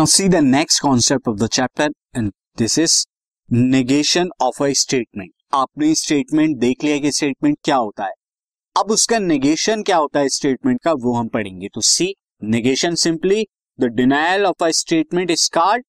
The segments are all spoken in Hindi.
Now see the next concept of the chapter and this is negation of a statement आपने स्टेटमेंट देख लिया कि स्टेटमेंट क्या होता है? अब उसका नेगेशन क्या होता है स्टेटमेंट का वो हम पढ़ेंगे। तो see negation simply the denial of a statement is called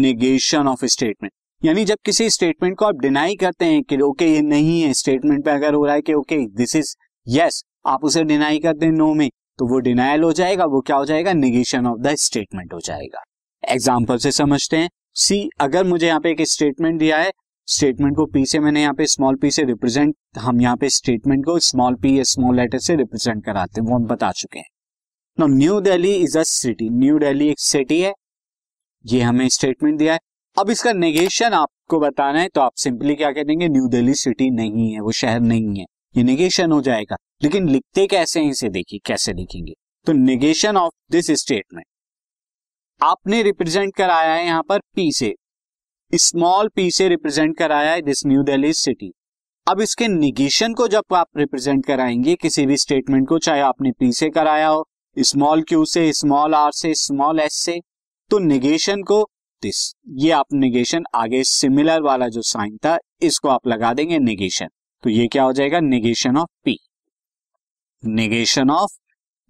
negation of statement यानी जब किसी स्टेटमेंट को आप डिनाई करते हैं कि ओके okay, ये नहीं है स्टेटमेंट पे अगर हो रहा है कि ओके दिस इज़ यस आप उसे डिनाई करते हैं नो में तो वो डिनायल हो जाएगा वो क्या हो जाएगा? निगेशन ऑफ़ द स्टेटमेंट हो जाएगा। एग्ज़ाम्पल से समझते हैं। सी अगर मुझे यहाँ पे एक स्टेटमेंट दिया है स्टेटमेंट को पी से मैंने यहाँ पे स्मॉल पी से रिप्रेजेंट हम यहाँ पे स्टेटमेंट को स्मॉल पी स्मॉल लेटर से रिप्रेजेंट कराते हैं, वो हम बता चुके हैं। No New Delhi is a city New Delhi एक सिटी है। ये हमें स्टेटमेंट दिया है। अब इसका नेगेशन आपको बताना है तो आप सिंपली क्या कह देंगे? न्यू दिल्ली सिटी नहीं है, वो शहर नहीं है। ये नेगेशन हो जाएगा। लेकिन लिखते कैसे हैं इसे देखिए, कैसे लिखेंगे। तो नेगेशन ऑफ़ दिस स्टेटमेंट आपने रिप्रेजेंट कराया है यहाँ पर पी से। स्मॉल पी से रिप्रेजेंट कराया है दिस न्यू दिल्ली सिटी अब इसके निगेशन को जब आप रिप्रेजेंट कराएँगे, किसी भी स्टेटमेंट को, चाहे आपने पी से कराया हो स्मॉल क्यू से स्मॉल आर से स्मॉल एस से तो निगेशन को दिस ये आप निगेशन आगे सिमिलर वाला जो साइन था, इसको आप लगा देंगे निगेशन तो ये क्या हो जाएगा? Negation of P negation of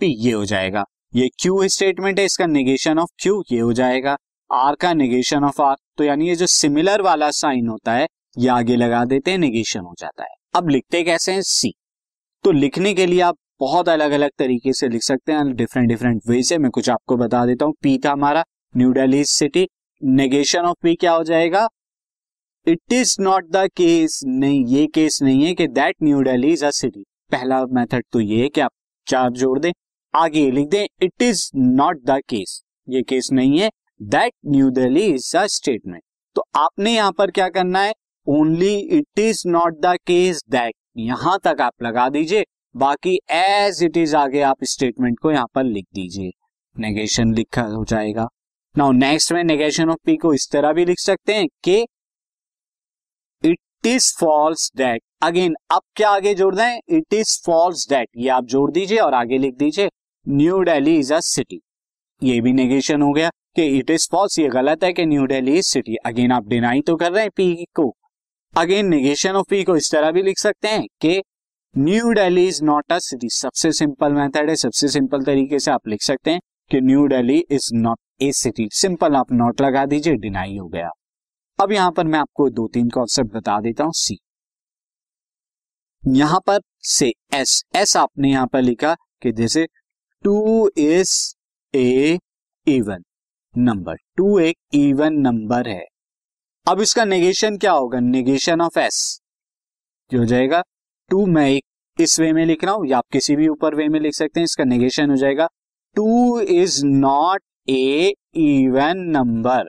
P ये हो जाएगा। ये क्यू स्टेटमेंट है, इसका निगेशन ऑफ़ क्यू ये हो जाएगा। आर का निगेशन ऑफ़ आर तो यानी ये जो सिमिलर वाला साइन होता है, ये आगे लगा देते हैं निगेशन हो जाता है। अब लिखते कैसे हैं सी तो लिखने के लिए आप बहुत अलग अलग तरीके से लिख सकते हैं डिफरेंट डिफरेंट वे से। मैं कुछ आपको बता देता हूँ। पी था हमारा New Delhi city negation of P क्या हो जाएगा? It is not the case नहीं, ये केस नहीं है कि that New Delhi is a city पहला मेथड तो ये है कि आप चार जोड़ दें। आगे लिख दें it is not the case ये केस नहीं है। That New Delhi is a statement तो आपने यहाँ पर क्या करना है? Only it is not the case that यहाँ तक आप लगा दीजिए। बाकी एज इट इज़ आगे आप स्टेटमेंट को यहाँ पर लिख दीजिए। नेगेशन लिखा हो जाएगा। नाउ नेक्स्ट में नेगेशन ऑफ़ पी को इस तरह भी लिख सकते हैं कि it is false that again अब क्या आगे जोड़ दें? इट इज़ फॉल्स दैट ये आप जोड़ दीजिए और आगे लिख दीजिए। New Delhi is a city. ये भी नेगेशन हो गया कि इट इज़ फॉल्स ये गलत है कि New Delhi is city. Again आप डिनाई तो कर रहे हैं पी को। अगेन नेगेशन ऑफ़ पी को इस तरह भी लिख सकते हैं कि New Delhi is not a city सबसे सिंपल मेथड है, सबसे सिंपल तरीके से आप लिख सकते हैं कि New Delhi is not a city simple आप नॉट लगा दीजिए डिनाई हो गया। अब यहाँ पर मैं आपको दो तीन कॉन्सेप्ट बता देता हूँ सी यहाँ पर से एस एस आपने यहाँ पर लिखा कि जैसे two is a even number two एक इवन नंबर है. अब इसका नेगेशन क्या होगा? नेगेशन ऑफ़ एस जो हो जाएगा टू, मैं एक इस वे में लिख रहा हूँ, या आप किसी भी ऊपर वे में लिख सकते हैं, इसका नेगेशन हो जाएगा two is not a even number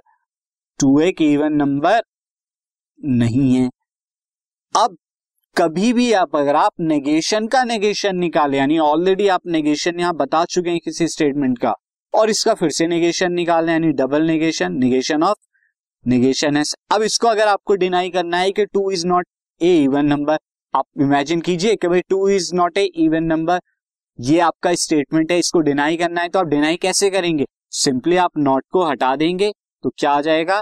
two एक इवन नंबर नहीं है। अब कभी भी आप, अगर आप नेगेशन का नेगेशन निकाले, यानी ऑलरेडी आप नेगेशन यहाँ बता चुके हैं किसी स्टेटमेंट का, और इसका फिर से नेगेशन निकालना यानी double negation negation of negation है अब इसको अगर आपको डिनाई करना है कि two is not a even number आप इमेजिन कीजिए कि भाई two is not a even number ये आपका स्टेटमेंट है, इसको डिनाई करना है तो आप डिनाई कैसे करेंगे? सिंपली आप नॉट को हटा देंगे तो क्या आ जाएगा?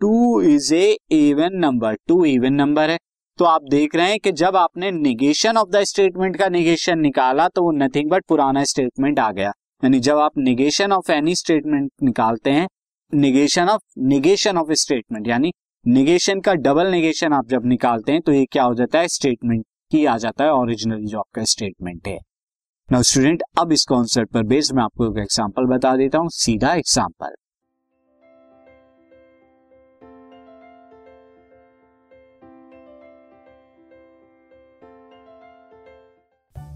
Two is a even number two even number है। तो आप देख रहे हैं कि जब आपने निगेशन ऑफ़ द स्टेटमेंट का निगेशन निकाला तो वो नथिंग बट पुराना स्टेटमेंट आ गया। यानी जब आप निगेशन ऑफ़ एनी स्टेटमेंट निकालते हैं negation of negation of statement यानी निगेशन का डबल निगेशन आप जब निकालते हैं तो ये क्या हो जाता है? स्टेटमेंट की आ जाता है ओरिजिनल जो आपका स्टेटमेंट है। नाउ स्टूडेंट अब इस कॉन्सेप्ट पर बेस्ड मैं आपको एक एग्जांपल बता देता हूँ, सीधा example